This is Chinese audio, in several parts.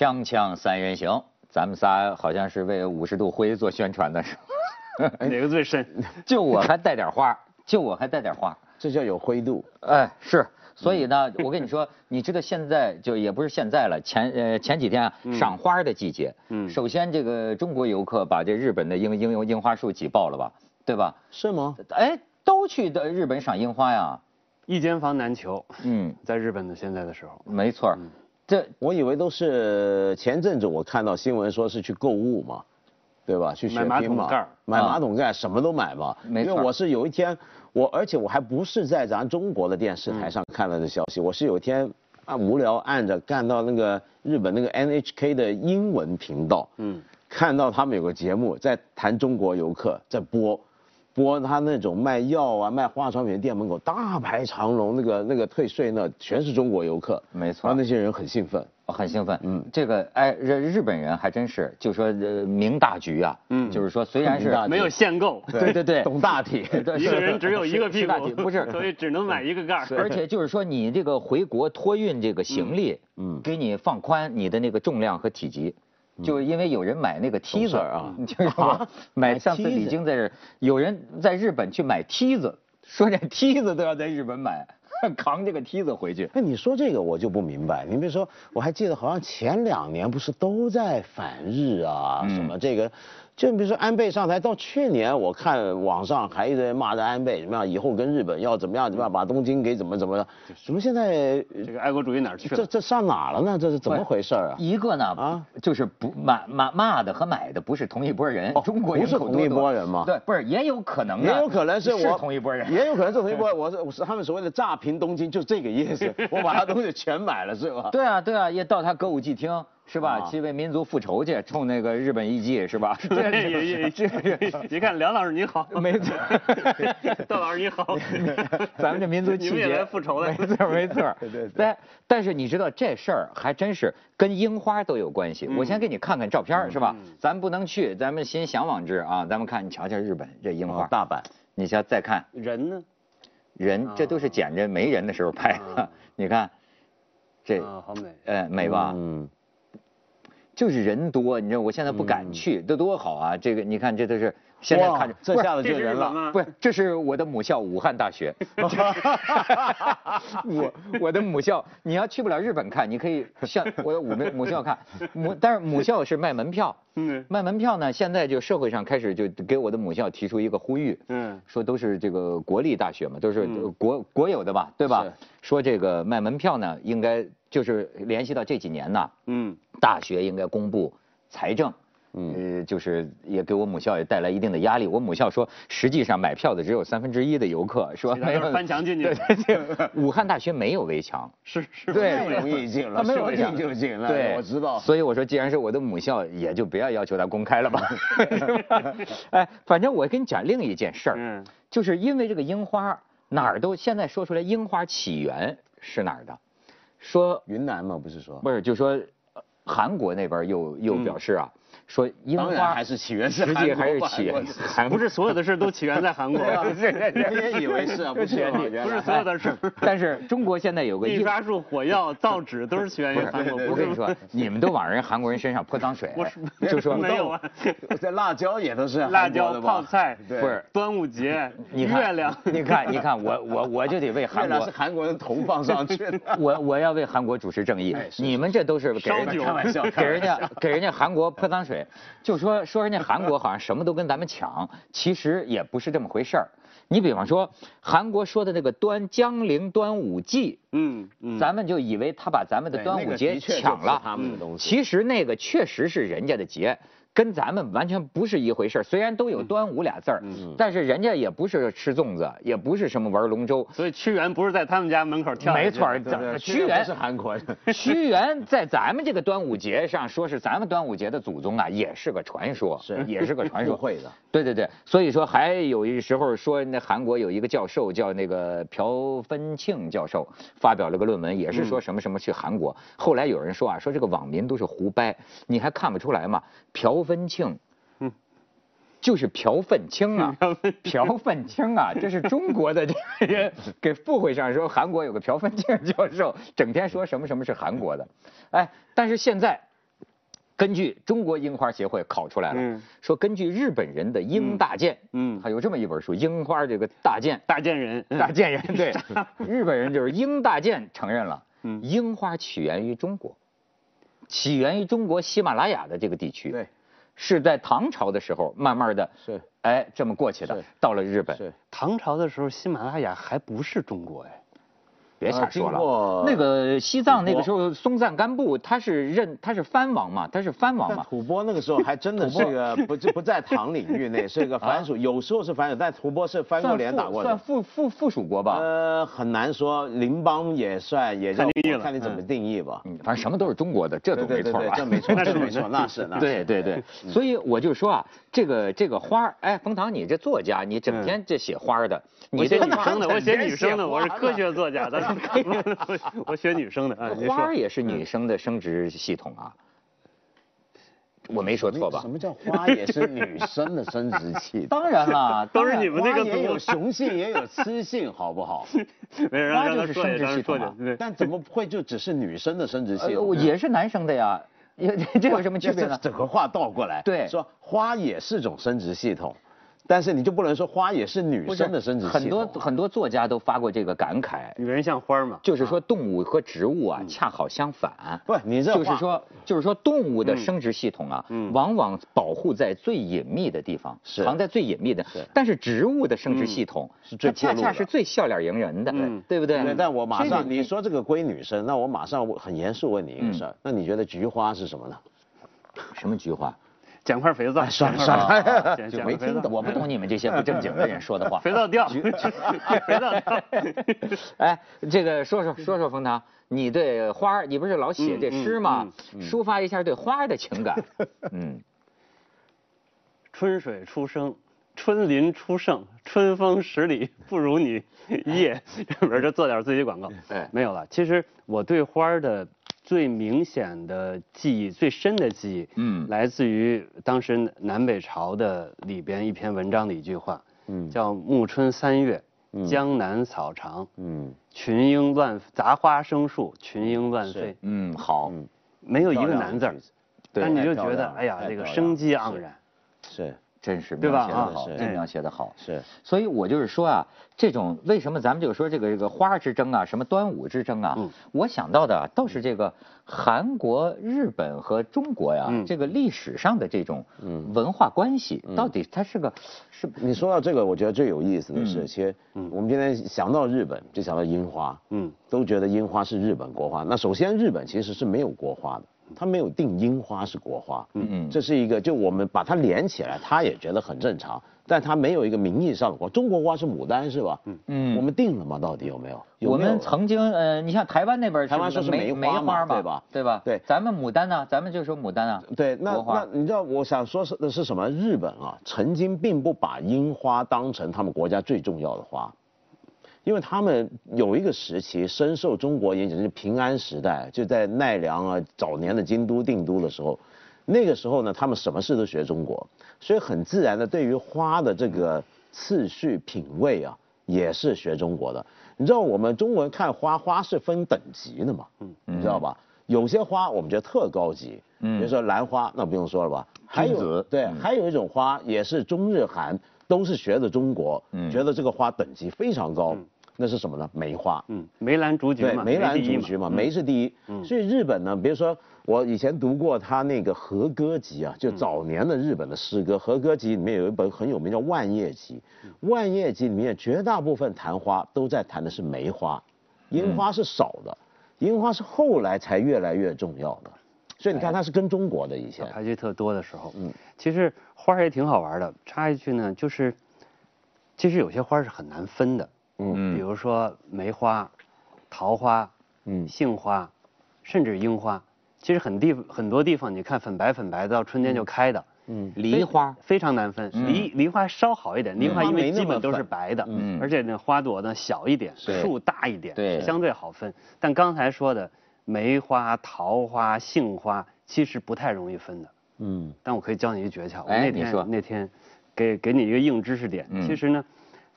锵锵三人行，咱们仨好像是为五十度灰做宣传的？哪个最深？就我还带点花，就我还带点花。这叫有灰度。哎，是。所以呢，我跟你说，你知道现在就也不是现在了，前呃前几天啊，赏花的季节。嗯。首先，这个中国游客把这日本的樱樱樱花树挤爆了吧？对吧？是吗？哎，都去的日本赏樱花呀，一间房难求。嗯，在日本的现在的时候。没错。这我以为都是前阵子我看到新闻说是去购物嘛，对吧？去买马桶盖，买马桶盖，什么都买嘛。没错。因为我是有一天，我而且我还不是在咱中国的电视台上看到的消息，我是有一天啊无聊按着看到那个日本那个 NHK 的英文频道，嗯，看到他们有个节目在谈中国游客在播。播他那种卖药啊、卖化妆品的店门口大排长龙，那个那个退税那全是中国游客，没错，那些人很兴奋，很兴奋。嗯，这个哎，日日本人还真是，就说呃明大局啊，嗯，就是说虽然是没有限购，对 对对，懂大体，一个人只有一个屁股，不是，所以只能买一个盖而且就是说你这个回国托运这个行李，嗯，给你放宽你的那个重量和体积。就是因为有人买那个梯子啊，你 听说 吗？买上次李菁在这，有人在日本去买梯子，说这梯子都要在日本买，扛这个梯子回去。哎，你说这个我就不明白。你比如说，我还记得好像前两年不是都在反日啊，什么这个。就比如说安倍上台到去年，我看网上还一直在骂着安倍怎么样，以后跟日本要怎么样怎么样把东京给怎么怎么的，怎么现在这个爱国主义哪儿去了？这这上哪了呢？这是怎么回事啊？一个呢啊，就是不骂骂骂的和买的不是同一拨人，中国不是同一拨人吗？对，不是也有可能，也有可能是我同一拨人，也有可能是同一拨。我是我是他们所谓的炸平东京，就这个意思，我把他东西全买了是吧？对啊对啊，也到他歌舞伎厅。是吧？去为民族复仇去，冲那个日本艺伎是吧？也也这，你 看梁老师你好，没错，邓老师你好，咱们这民族气节复仇了，没错没错。对对。但但是你知道这事儿还真是跟樱花都有关系。我先给你看看照片是吧？咱不能去，咱们先向往之啊。咱们看，你瞧瞧日本这樱花，大阪。你瞧再看人呢？人这都是捡着没人的时候拍的。你看，这好美，哎美吧？嗯。就是人多，你知道，我现在不敢去，这多好啊！这个你看，这都是现在看着，这下子就人了。不是，这是我的母校武汉大学。我我的母校，你要去不了日本看，你可以向我的母母校看。母，但是母校是卖门票。嗯。卖门票呢，现在就社会上开始就给我的母校提出一个呼吁。嗯。说都是这个国立大学嘛，都是国国有的吧，对吧？说这个卖门票呢，应该。就是联系到这几年呢，嗯，大学应该公布财政，嗯，就是也给我母校也带来一定的压力。我母校说，实际上买票的只有三分之一的游客，说没有翻墙进去。武汉大学没有围墙，是是，对，太容易进了，说进就进了。对，我知道。所以我说，既然是我的母校，也就不要要求他公开了 吧。哎，反正我跟你讲另一件事儿，嗯，就是因为这个樱花哪儿都现在说出来，樱花起源是哪儿的？说云南嘛，不是说不是，就说韩国那边又又表示啊。说樱花还是起源是实际还是起源，不是所有的事都起源在韩国。你也以为是啊？不是，不是所有的事。但是中国现在有个印刷术、火药、造纸都是起源于韩国。我跟你说，你们都往人韩国人身上泼脏水，就说没有啊。这辣椒也都是辣椒泡菜，不是端午节，月亮。你看，你看，我我我就得为韩国。是韩国人投放上去的。我我要为韩国主持正义。你们这都是给人家开玩笑，给人家给人家韩国泼脏水，就说。说人家韩国好像什么都跟咱们抢，其实也不是这么回事儿。你比方说，韩国说的那个端江陵端午祭，嗯嗯，咱们就以为他把咱们的端午节抢了，他们的东西。其实那个确实是人家的节。跟咱们完全不是一回事虽然都有端午俩字儿，但是人家也不是吃粽子，也不是什么玩龙舟，所以屈原不是在他们家门口跳。没错，屈原是韩国人。屈原在咱们这个端午节上说是咱们端午节的祖宗啊，也是个传说，是也是个传说。会的。对对对，所以说还有一时候说那韩国有一个教授叫那个朴芬庆教授发表了个论文，也是说什么什么去韩国。后来有人说啊，说这个网民都是胡掰，你还看不出来吗？朴芬庆，嗯，就是朴愤清啊，朴愤清啊，这是 中国的这个人给附会上说韩国有个朴愤庆教授，整天说什么什么是韩国的，哎，但是现在根据中国樱花协会考出来了，说根据日本人的樱大剑，嗯，还有这么一本书，樱花这个大剑，大剑人，大剑人，对，日本人就是樱大剑承认了，嗯，樱花起源于中国，起源于中国喜马拉雅的这个地区，对，是在唐朝的时候慢慢的，是，哎，这么过去的，到了日本，是，唐朝的时候喜马拉雅还不是中国哎。别瞎说了，那个西藏那个时候松赞干布他是认他是藩王嘛，他是藩王嘛。吐蕃那个时候还真的是个不 不在唐领域内，是个藩属，有时候是藩属，但吐蕃是翻过脸打过的。算附附附属国吧？呃，很难说，邻邦也算，也看定义了，看你怎么定义吧。嗯，反正什么都是中国的，这都没错吧？这 没错，那是没错，那是那。对对对，所以我就说啊，这个这个花儿，哎，冯唐，你这作家，你整天这写花的，你这女生的，我写女生的，我是科学作家，的。我选女生的啊，花也是女生的生殖系统啊，我没说错吧？什么叫花也是女生的生殖器？当然了，都是你们那个也有雄性也有雌性，好不好？花就是生殖系统，但怎么会就只是女生的生殖系统？也是男生的呀，这有什么区别呢？整个话倒过来，对，说花也是种生殖系统。但是你就不能说花也是女生的生殖器很多很多作家都发过这个感慨，女人像花嘛，就是说动物和植物啊恰好相反。不，你这就是说就是说动物的生殖系统啊，往往保护在最隐秘的地方，藏在最隐秘的。但是植物的生殖系统是最恰恰是最笑脸迎人的，对不对？对。但我马上你说这个归女生，那我马上很严肃问你一个事儿，那你觉得菊花是什么呢？什么菊花？捡块肥皂，算了算了，就没听懂。我不懂你们这些不正经的人说的话。肥皂掉，肥皂掉。哎，这个说说说说冯唐，你对花儿，你不是老写这诗吗？抒发一下对花儿的情感。嗯。春水初生，春林初盛，春风十里不如你。夜，这边就做点自己广告。哎，没有了。其实我对花儿的。最明显的记忆，最深的记忆，嗯，来自于当时南北朝的里边一篇文章的一句话，嗯，叫暮春三月，江南草长，嗯，群莺乱，杂花生树，群莺乱飞，嗯，好，没有一个难字儿，但你就觉得，哎呀，这个生机盎然，是。真是描写的好，真描写的好。是，所以我就是说啊，这种为什么咱们就说这个这个花之争啊，什么端午之争啊，我想到的倒是这个韩国、日本和中国呀，这个历史上的这种文化关系，到底它是个是？你说到这个，我觉得最有意思的是，其实我们今天想到日本，就想到樱花，嗯，都觉得樱花是日本国花。那首先，日本其实是没有国花的。他没有定樱花是国花，嗯嗯，这是一个，就我们把它连起来，他也觉得很正常，但他没有一个名义上的国。中国花是牡丹是吧？嗯嗯，我们定了吗？到底有没有？我们曾经呃，你像台湾那边，台湾说是梅花嘛，对吧？对吧？对，咱们牡丹呢？咱们就说牡丹啊。对，那那你知道我想说是的是什么？日本啊，曾经并不把樱花当成他们国家最重要的花。因为他们有一个时期深受中国影响，就是平安时代，就在奈良啊早年的京都定都的时候，那个时候呢，他们什么事都学中国，所以很自然的对于花的这个次序品味啊，也是学中国的。你知道我们中国人看花，花是分等级的嘛？嗯，你知道吧？有些花我们觉得特高级，嗯，比如说兰花，那不用说了吧？还有对，还有一种花也是中日韩。都是学的中国，觉得这个花等级非常高，那是什么呢？梅花，嗯，梅兰竹菊嘛，梅兰竹菊嘛，梅是第一。嗯。所以日本呢，比如说我以前读过他那个和歌集啊，就早年的日本的诗歌，和歌集里面有一本很有名叫《万叶集》，《万叶集》里面绝大部分谈花都在谈的是梅花，樱花是少的，樱花是后来才越来越重要的。所以你看，它是跟中国的以前。排序特多的时候，嗯，其实花儿也挺好玩的。插一句呢，就是其实有些花是很难分的，嗯，比如说梅花、桃花、嗯，杏花，甚至樱花。其实很地很多地方，你看粉白粉白的，到春天就开的，嗯，梨花非常难分。梨梨花稍好一点，梨花因为基本都是白的，嗯，而且那花朵呢小一点，树大一点，对，相对好分。但刚才说的。梅花、桃花、杏花其实不太容易分的，嗯，但我可以教你一诀窍。哎，你说那天给给你一个硬知识点。其实呢，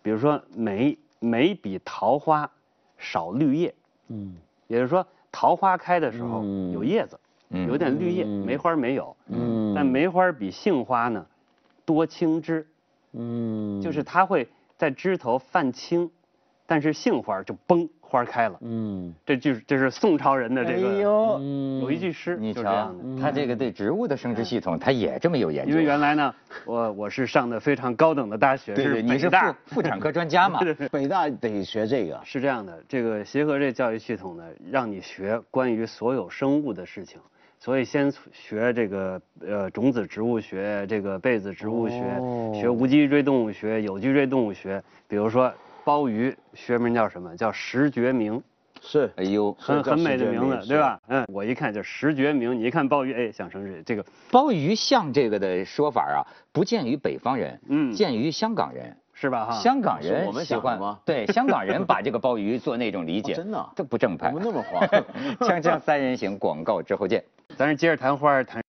比如说梅梅比桃花少绿叶，嗯，也就是说桃花开的时候有叶子，有点绿叶，梅花没有。嗯，但梅花比杏花呢多青枝。嗯，就是它会在枝头泛青，但是杏花就崩。花开了，嗯，这就是这是宋朝人的这个，有一句诗，你瞧，他这个对植物的生殖系统，他也这么有研究。因为原来呢，我我是上的非常高等的大学，是你是妇妇产科专家嘛？北大得学这个。是这样的，这个协和这教育系统呢，让你学关于所有生物的事情，所以先学这个呃种子植物学，这个被子植物学，学无脊椎动物学、有脊椎动物学，比如说。鲍鱼学名叫什么？叫石觉明，是，哎呦，很很美的名字，对吧？嗯，我一看就石觉明，你一看鲍鱼，哎，想成是这个鲍鱼像这个的说法啊，不见于北方人，嗯，见于香港人，是吧？哈，香港人我们喜欢吗？对，香港人把这个鲍鱼做那种理解，真的，这不正派，怎么那么黄？锵锵三人行，广告之后见。咱是接着谈花谈，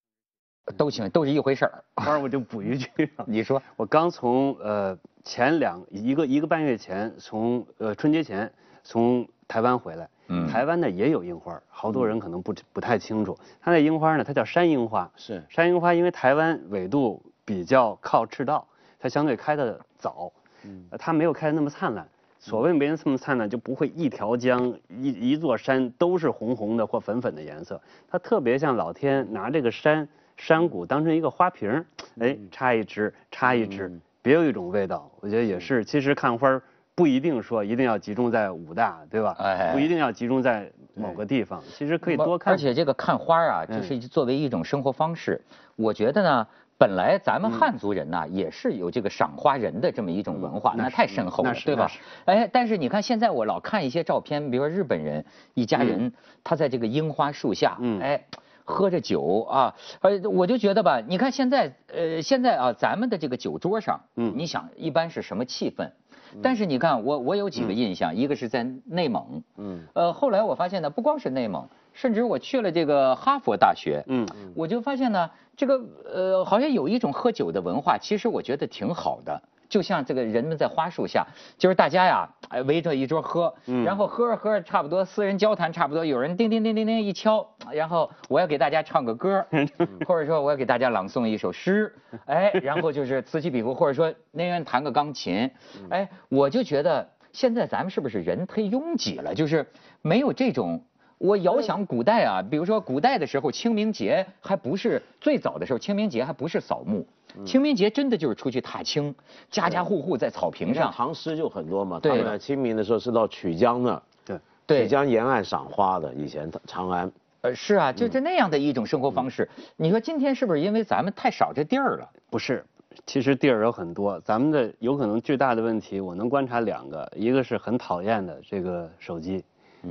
都行，都是一回事儿。花我就补一句，你说，我刚从呃。前两一个一个半月前，从呃春节前从台湾回来，嗯，台湾呢也有樱花，好多人可能不不太清楚。它那樱花呢，它叫山樱花，是山樱花，因为台湾纬度比较靠赤道，它相对开的早，嗯，它没有开的那么灿烂。所谓没这么灿烂，就不会一条江一一座山都是红红的或粉粉的颜色，它特别像老天拿这个山山谷当成一个花瓶，哎，插一支插一支。别有一种味道，我觉得也是。其实看花不一定说一定要集中在武大，对吧？哎，不一定要集中在某个地方，其实可以多看。而且这个看花啊，就是作为一种生活方式。我觉得呢，本来咱们汉族人呢也是有这个赏花人的这么一种文化，那太深厚了，对吧？哎，但是你看现在我老看一些照片，比如说日本人一家人，他在这个樱花树下，哎。喝着酒啊，呃，我就觉得吧，你看现在，呃，现在啊，咱们的这个酒桌上，嗯，你想一般是什么气氛？但是你看我，我有几个印象，一个是在内蒙，嗯，呃，后来我发现呢，不光是内蒙，甚至我去了这个哈佛大学，嗯，我就发现呢，这个呃，好像有一种喝酒的文化，其实我觉得挺好的。就像这个人们在花树下，就是大家呀，哎，围着一桌喝，然后喝着喝着，差不多私人交谈，差不多有人叮叮叮叮叮一敲，然后我要给大家唱个歌，或者说我要给大家朗诵一首诗，哎，然后就是此起彼伏，或者说那人弹个钢琴，哎，我就觉得现在咱们是不是人忒拥挤了？就是没有这种。我遥想古代啊，比如说古代的时候，清明节还不是最早的时候，清明节还不是扫墓，清明节真的就是出去踏青，家家户户在草坪上。唐诗就很多嘛，他们清明的时候是到曲江那，对，曲江沿岸赏花的。以前长安，呃，是啊，就是那样的一种生活方式。你说今天是不是因为咱们太少这地儿了？不是，其实地儿有很多。咱们的有可能最大的问题，我能观察两个，一个是很讨厌的这个手机，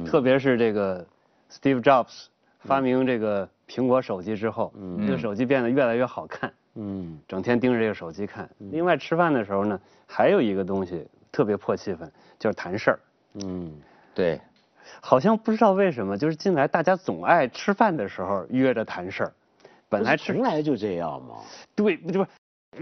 特别是这个。Steve Jobs 发明这个苹果手机之后，这个手机变得越来越好看。嗯，整天盯着这个手机看。另外吃饭的时候呢，还有一个东西特别破气氛，就是谈事儿。嗯，对，好像不知道为什么，就是近来大家总爱吃饭的时候约着谈事儿。本来从来就这样嘛。对，就是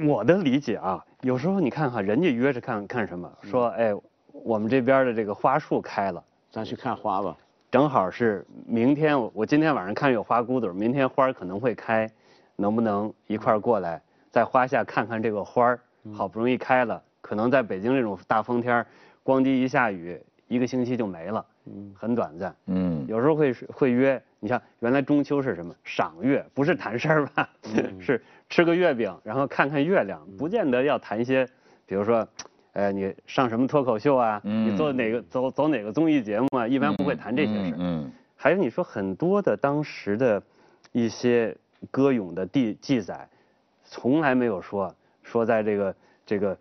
我的理解啊。有时候你看看人家约着看看什么，说哎，我们这边的这个花树开了，咱去看花吧。正好是明天，我我今天晚上看有花骨朵明天花可能会开，能不能一块儿过来，在花下看看这个花儿？好不容易开了，可能在北京这种大风天儿，咣叽一下雨，一个星期就没了，嗯，很短暂，嗯，有时候会会约，你像原来中秋是什么？赏月，不是谈事儿吧？是吃个月饼，然后看看月亮，不见得要谈一些，比如说。哎，你上什么脱口秀啊？你做哪个走走哪个综艺节目啊？一般不会谈这些事。嗯，还有你说很多的当时的一些歌咏的记记载，从来没有说说在这个这个。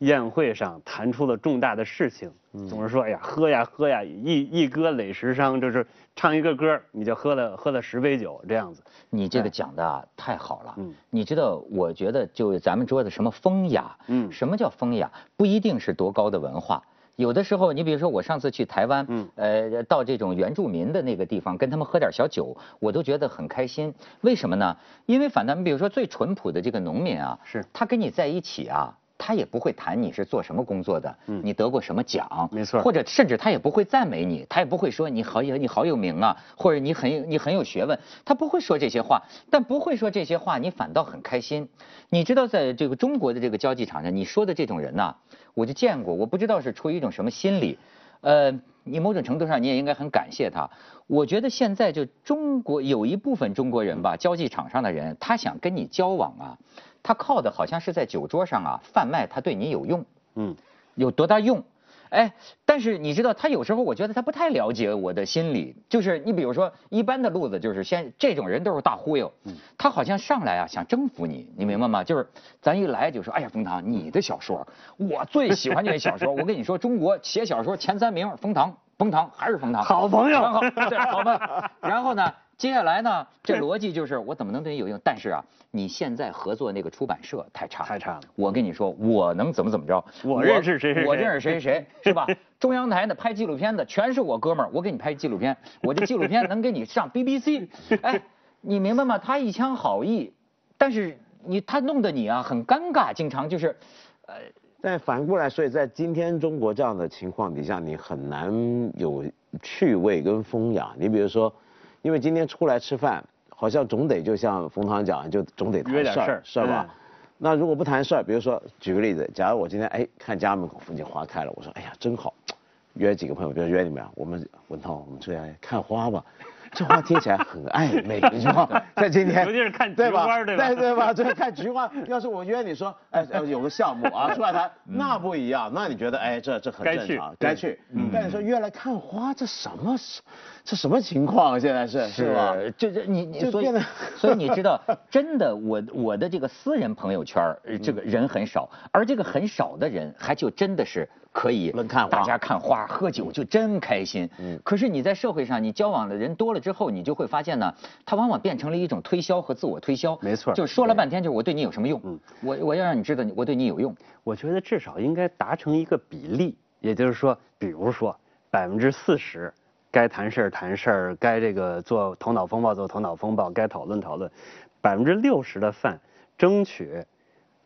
宴会上谈出了重大的事情，总是说哎呀喝呀喝呀，一一歌累十觞，就是唱一个歌你就喝了喝了十杯酒这样子。你这个讲的太好了，嗯，你知道，我觉得就咱们说的什么风雅，嗯，什么叫风雅？不一定是多高的文化，有的时候你比如说我上次去台湾，嗯，呃，到这种原住民的那个地方跟他们喝点小酒，我都觉得很开心。为什么呢？因为反正比如说最淳朴的这个农民啊，是他跟你在一起啊。他也不会谈你是做什么工作的，你得过什么奖，没错，或者甚至他也不会赞美你，他也不会说你好有你好有名啊，或者你很你很有学问，他不会说这些话，但不会说这些话，你反倒很开心。你知道，在这个中国的这个交际场上，你说的这种人呐，我就见过，我不知道是出于一种什么心理，呃，你某种程度上你也应该很感谢他。我觉得现在就中国有一部分中国人吧，交际场上的人，他想跟你交往啊。他靠的好像是在酒桌上啊贩卖，他对你有用，嗯，有多大用？哎，但是你知道，他有时候我觉得他不太了解我的心理，就是你比如说一般的路子，就是先这种人都是大忽悠，他好像上来啊想征服你，你明白吗？就是咱一来就说，哎呀，冯唐，你的小说我最喜欢这小说，我跟你说，中国写小说前三名，冯唐，冯唐还是冯唐，好朋友，好，对，好吧，然后呢？接下来呢，这逻辑就是我怎么能对你有用？但是啊，你现在合作那个出版社太差，太差了。我跟你说，我能怎么怎么着？我认识谁谁谁，我认识谁谁谁，是吧？中央台呢拍纪录片的全是我哥们儿，我给你拍纪录片，我这纪录片能给你上 BBC。哎，你明白吗？他一腔好意，但是你他弄得你啊很尴尬，经常就是，呃，但反过来，所以在今天中国这样的情况底下，你很难有趣味跟风雅。你比如说。因为今天出来吃饭，好像总得就像冯唐讲，就总得谈事儿，是吧？那如果不谈事儿，比如说举个例子，假如我今天哎看家门口附近花开了，我说哎呀真好，约几个朋友，比如约你们，我们文涛，我们出来看花吧。这话听起来很暧昧，你知道吗在今天，尤其是看菊花，对吧？对对吧？这看菊花，要是我约你说，哎，有个项目啊，出来谈，那不一样。那你觉得，哎，这这很正常，该去。但你说约来看花，这什么？这什么情况？现在是是吧？这这你你所以 所以你知道，真的，我我的这个私人朋友圈，这个人很少，而这个很少的人，还就真的是。可以，大家看花喝酒就真开心。嗯，可是你在社会上，你交往的人多了之后，你就会发现呢，它往往变成了一种推销和自我推销。没错，就说了半天就是我对你有什么用？嗯，我我要让你知道我对你有用。我觉得至少应该达成一个比例，也就是说，比如说百分之四十，该谈事儿谈事儿，该这个做头脑风暴做头脑风暴，该讨论讨论。百分之六十的饭，争取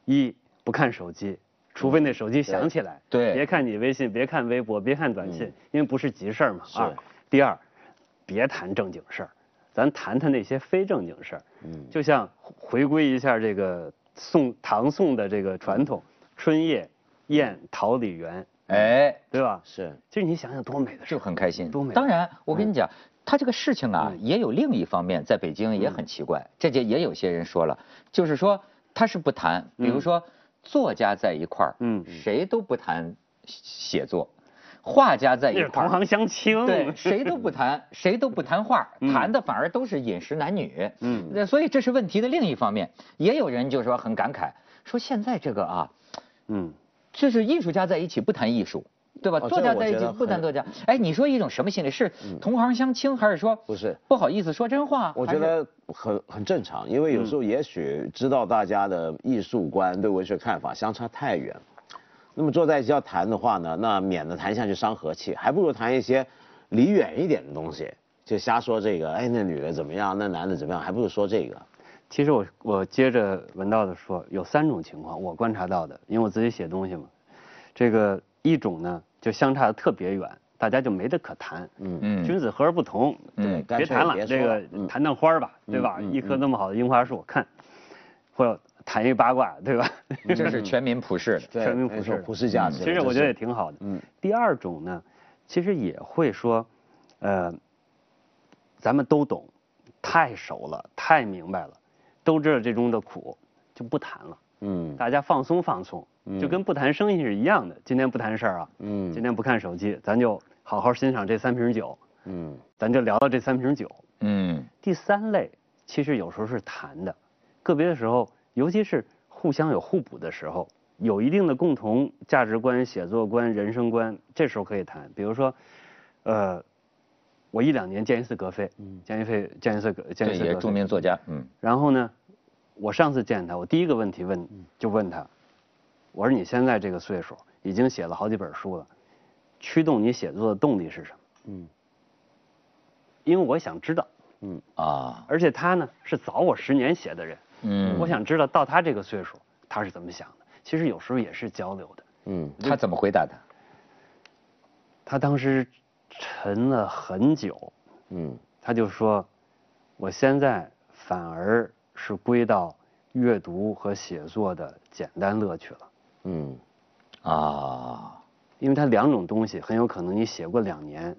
一不看手机。除非那手机响起来，对，别看你微信，别看微博，别看短信，因为不是急事儿嘛。啊。第二，别谈正经事儿，咱谈谈那些非正经事儿。嗯。就像回归一下这个宋唐宋的这个传统，春夜宴桃李园，哎，对吧？是。其实你想想多美的事就很开心。多美。当然，我跟你讲，他这个事情啊，也有另一方面，在北京也很奇怪。这就也有些人说了，就是说他是不谈，比如说。作家在一块儿，嗯，谁都不谈写作；画家在一块儿，同行相轻，对，谁都不谈，谁都不谈画，谈的反而都是饮食男女，嗯，那所以这是问题的另一方面。也有人就说很感慨，说现在这个啊，嗯，就是艺术家在一起不谈艺术。对吧？作家在一起不谈作家，哎，你说一种什么心理？是同行相轻，还是说不是不好意思说真话？我觉得很很正常，因为有时候也许知道大家的艺术观、对文学看法相差太远，那么坐在一起要谈的话呢，那免得谈下去伤和气，还不如谈一些离远一点的东西，就瞎说这个，哎，那女的怎么样？那男的怎么样？还不如说这个。其实我我接着文道的说，有三种情况我观察到的，因为我自己写东西嘛，这个一种呢。就相差的特别远，大家就没得可谈。嗯嗯，君子和而不同。对，别谈了，这个谈谈花吧，对吧？一棵那么好的樱花树，看，或者谈一八卦，对吧？这是全民普世的，全民普世，普世价值。其实我觉得也挺好的。嗯。第二种呢，其实也会说，呃，咱们都懂，太熟了，太明白了，都知道这中的苦，就不谈了。嗯。大家放松放松。就跟不谈生意是一样的，今天不谈事儿啊，嗯，今天不看手机，咱就好好欣赏这三瓶酒，嗯，咱就聊聊这三瓶酒，嗯。第三类其实有时候是谈的，个别的时候，尤其是互相有互补的时候，有一定的共同价值观、写作观、人生观，这时候可以谈。比如说，呃，我一两年见一次格非，嗯，见一次见一次格，见一次格著名作家，嗯。然后呢，我上次见他，我第一个问题问，就问他。我说你现在这个岁数，已经写了好几本书了，驱动你写作的动力是什么？嗯，因为我想知道。嗯啊，而且他呢是早我十年写的人。嗯，我想知道到他这个岁数他是怎么想的。其实有时候也是交流的。嗯，他怎么回答的？他当时沉了很久。嗯，他就说，我现在反而是归到阅读和写作的简单乐趣了。嗯，啊，因为它两种东西很有可能你写过两年，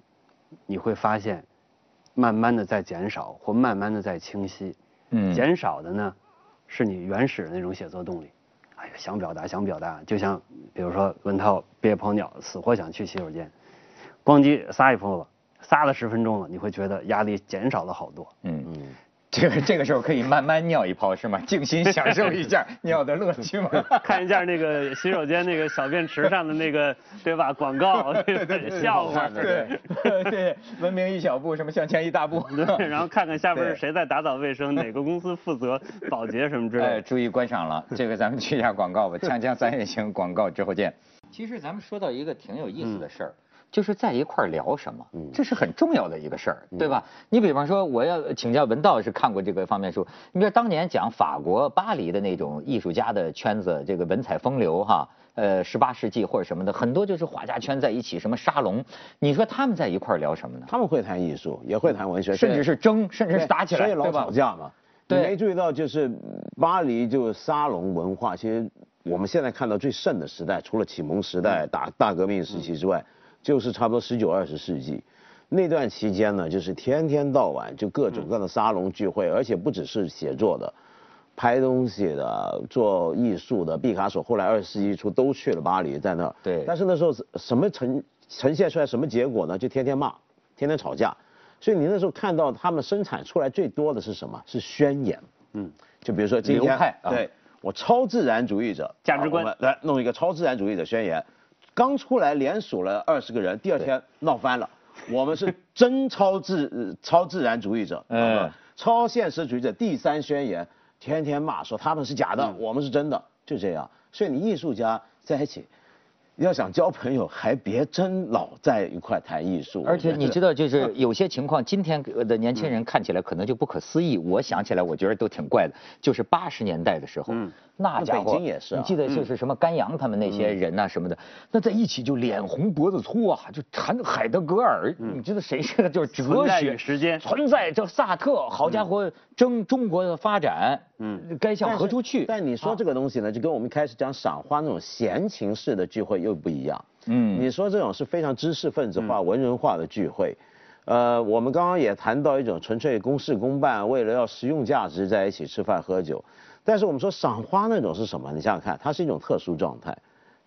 你会发现，慢慢的在减少或慢慢的在清晰。嗯，减少的呢，是你原始的那种写作动力。哎呀，想表达想表达，就像比如说文涛憋泡尿，死活想去洗手间，咣叽撒一泡子，撒了十分钟了，你会觉得压力减少了好多。嗯嗯。这个这个时候可以慢慢尿一泡是吗？静心享受一下 尿的乐趣吗？看一下那个洗手间那个小便池上的那个对吧？广告，对对笑话，对对，文明一小步，什么向前一大步。对然后看看下边是谁在打扫卫生，哪个公司负责保洁什么之类的。哎，注意观赏了，这个咱们去一下广告吧。锵锵三人行广告之后见。其实咱们说到一个挺有意思的事儿。就是在一块聊什么，这是很重要的一个事儿，对吧？你比方说，我要请教文道是看过这个方面书。你比如当年讲法国巴黎的那种艺术家的圈子，这个文采风流哈，呃，十八世纪或者什么的，很多就是画家圈在一起，什么沙龙。你说他们在一块聊什么呢？他们会谈艺术，也会谈文学，甚至是争，甚至是打起来，所以老吵架嘛。你没注意到，就是巴黎就沙龙文化，其实我们现在看到最盛的时代，除了启蒙时代、大大革命时期之外。就是差不多十九二十世纪，那段期间呢，就是天天到晚就各种各样的沙龙聚会，而且不只是写作的，拍东西的、做艺术的，毕卡索后来二十世纪初都去了巴黎，在那儿。对。但是那时候什么呈呈现出来什么结果呢？就天天骂，天天吵架。所以你那时候看到他们生产出来最多的是什么？是宣言。嗯。就比如说今天，对我超自然主义者价值观，来弄一个超自然主义者宣言。刚出来连数了二十个人，第二天闹翻了。我们是真超自超自然主义者，嗯，超现实主义者。第三宣言，天天骂说他们是假的，我们是真的，就这样。所以你艺术家在一起。要想交朋友，还别真老在一块谈艺术。而且你知道，就是有些情况，今天的年轻人看起来可能就不可思议。我想起来，我觉得都挺怪的。就是八十年代的时候，那家伙，北京也是，你记得就是什么甘阳他们那些人呐什么的，那在一起就脸红脖子粗啊，就谈海德格尔。你知道谁是个就是哲学时间存在叫萨特，好家伙，争中国的发展，嗯，该向何处去？但你说这个东西呢，就跟我们开始讲赏花那种闲情式的聚会。又不一样，嗯，你说这种是非常知识分子化、文人化的聚会，呃，我们刚刚也谈到一种纯粹公事公办，为了要实用价值在一起吃饭喝酒，但是我们说赏花那种是什么？你想想看，它是一种特殊状态，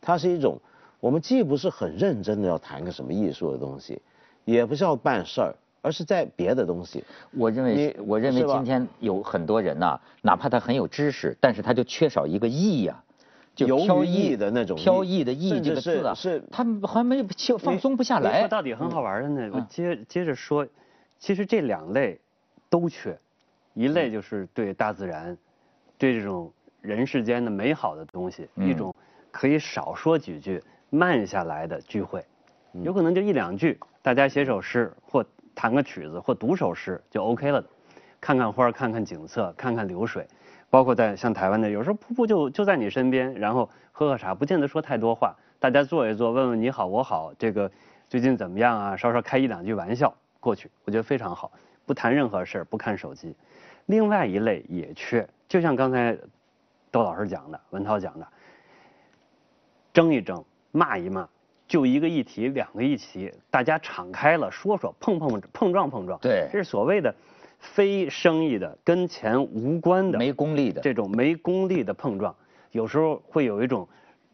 它是一种我们既不是很认真的要谈个什么艺术的东西，也不是要办事儿，而是在别的东西。我认为，我认为今天有很多人呐，哪怕他很有知识，但是他就缺少一个意呀。就飘逸的那种，飘逸的逸这个字啊，是他好像没有放松不下来。到底很好玩的呢。我接接着说，其实这两类都缺，一类就是对大自然，对这种人世间的美好的东西，一种可以少说几句、慢下来的聚会，有可能就一两句，大家写首诗或弹个曲子或读首诗就 OK 了，看看花，看看景色，看看流水。包括在像台湾的，有时候瀑布就就在你身边，然后喝喝茶，不见得说太多话，大家坐一坐，问问你好我好，这个最近怎么样啊？稍稍开一两句玩笑过去，我觉得非常好，不谈任何事儿，不看手机。另外一类也缺，就像刚才窦老师讲的，文涛讲的，争一争，骂一骂，就一个议题，两个议题，大家敞开了说说，碰碰碰撞碰撞，对，这是所谓的。非生意的、跟钱无关的、没功利的这种没功利的碰撞，有时候会有一种。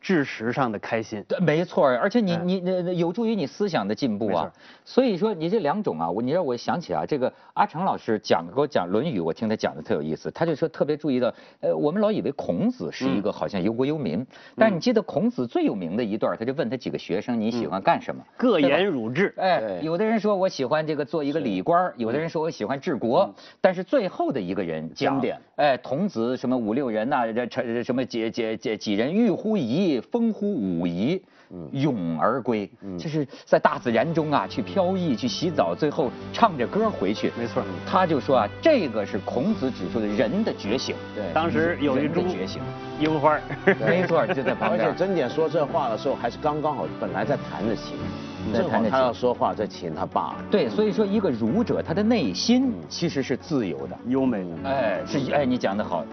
知识上的开心，对，没错，而且你你那有助于你思想的进步啊。所以说你这两种啊，我你让我想起啊，这个阿成老师讲给我讲《论语》，我听他讲的特有意思。他就说特别注意到，呃，我们老以为孔子是一个好像忧国忧民，但是你记得孔子最有名的一段，他就问他几个学生你喜欢干什么？各言汝志。哎，有的人说我喜欢这个做一个礼官，有的人说我喜欢治国，但是最后的一个人讲，哎，童子什么五六人呐，这什么几几几几人欲乎沂。亦风呼舞夷，咏而归。就是在大自然中啊，去飘逸，去洗澡，最后唱着歌回去。没错，他就说啊，这个是孔子指出的人的觉醒。对，当时有一株觉醒樱花，没错，就在旁边。而且甄点说这话的时候，还是刚刚好，本来在弹着琴。正好他要说话，在请他爸。对，所以说一个儒者，他的内心其实是自由的、优美的。哎，是哎，你讲的好，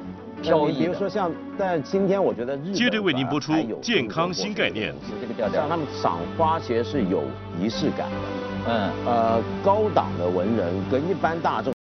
飘逸。比如说像，但今天我觉得日接着为您播出健康新概念。这个调调。像他们赏花其实是有仪式感的。嗯。呃，高档的文人跟一般大众。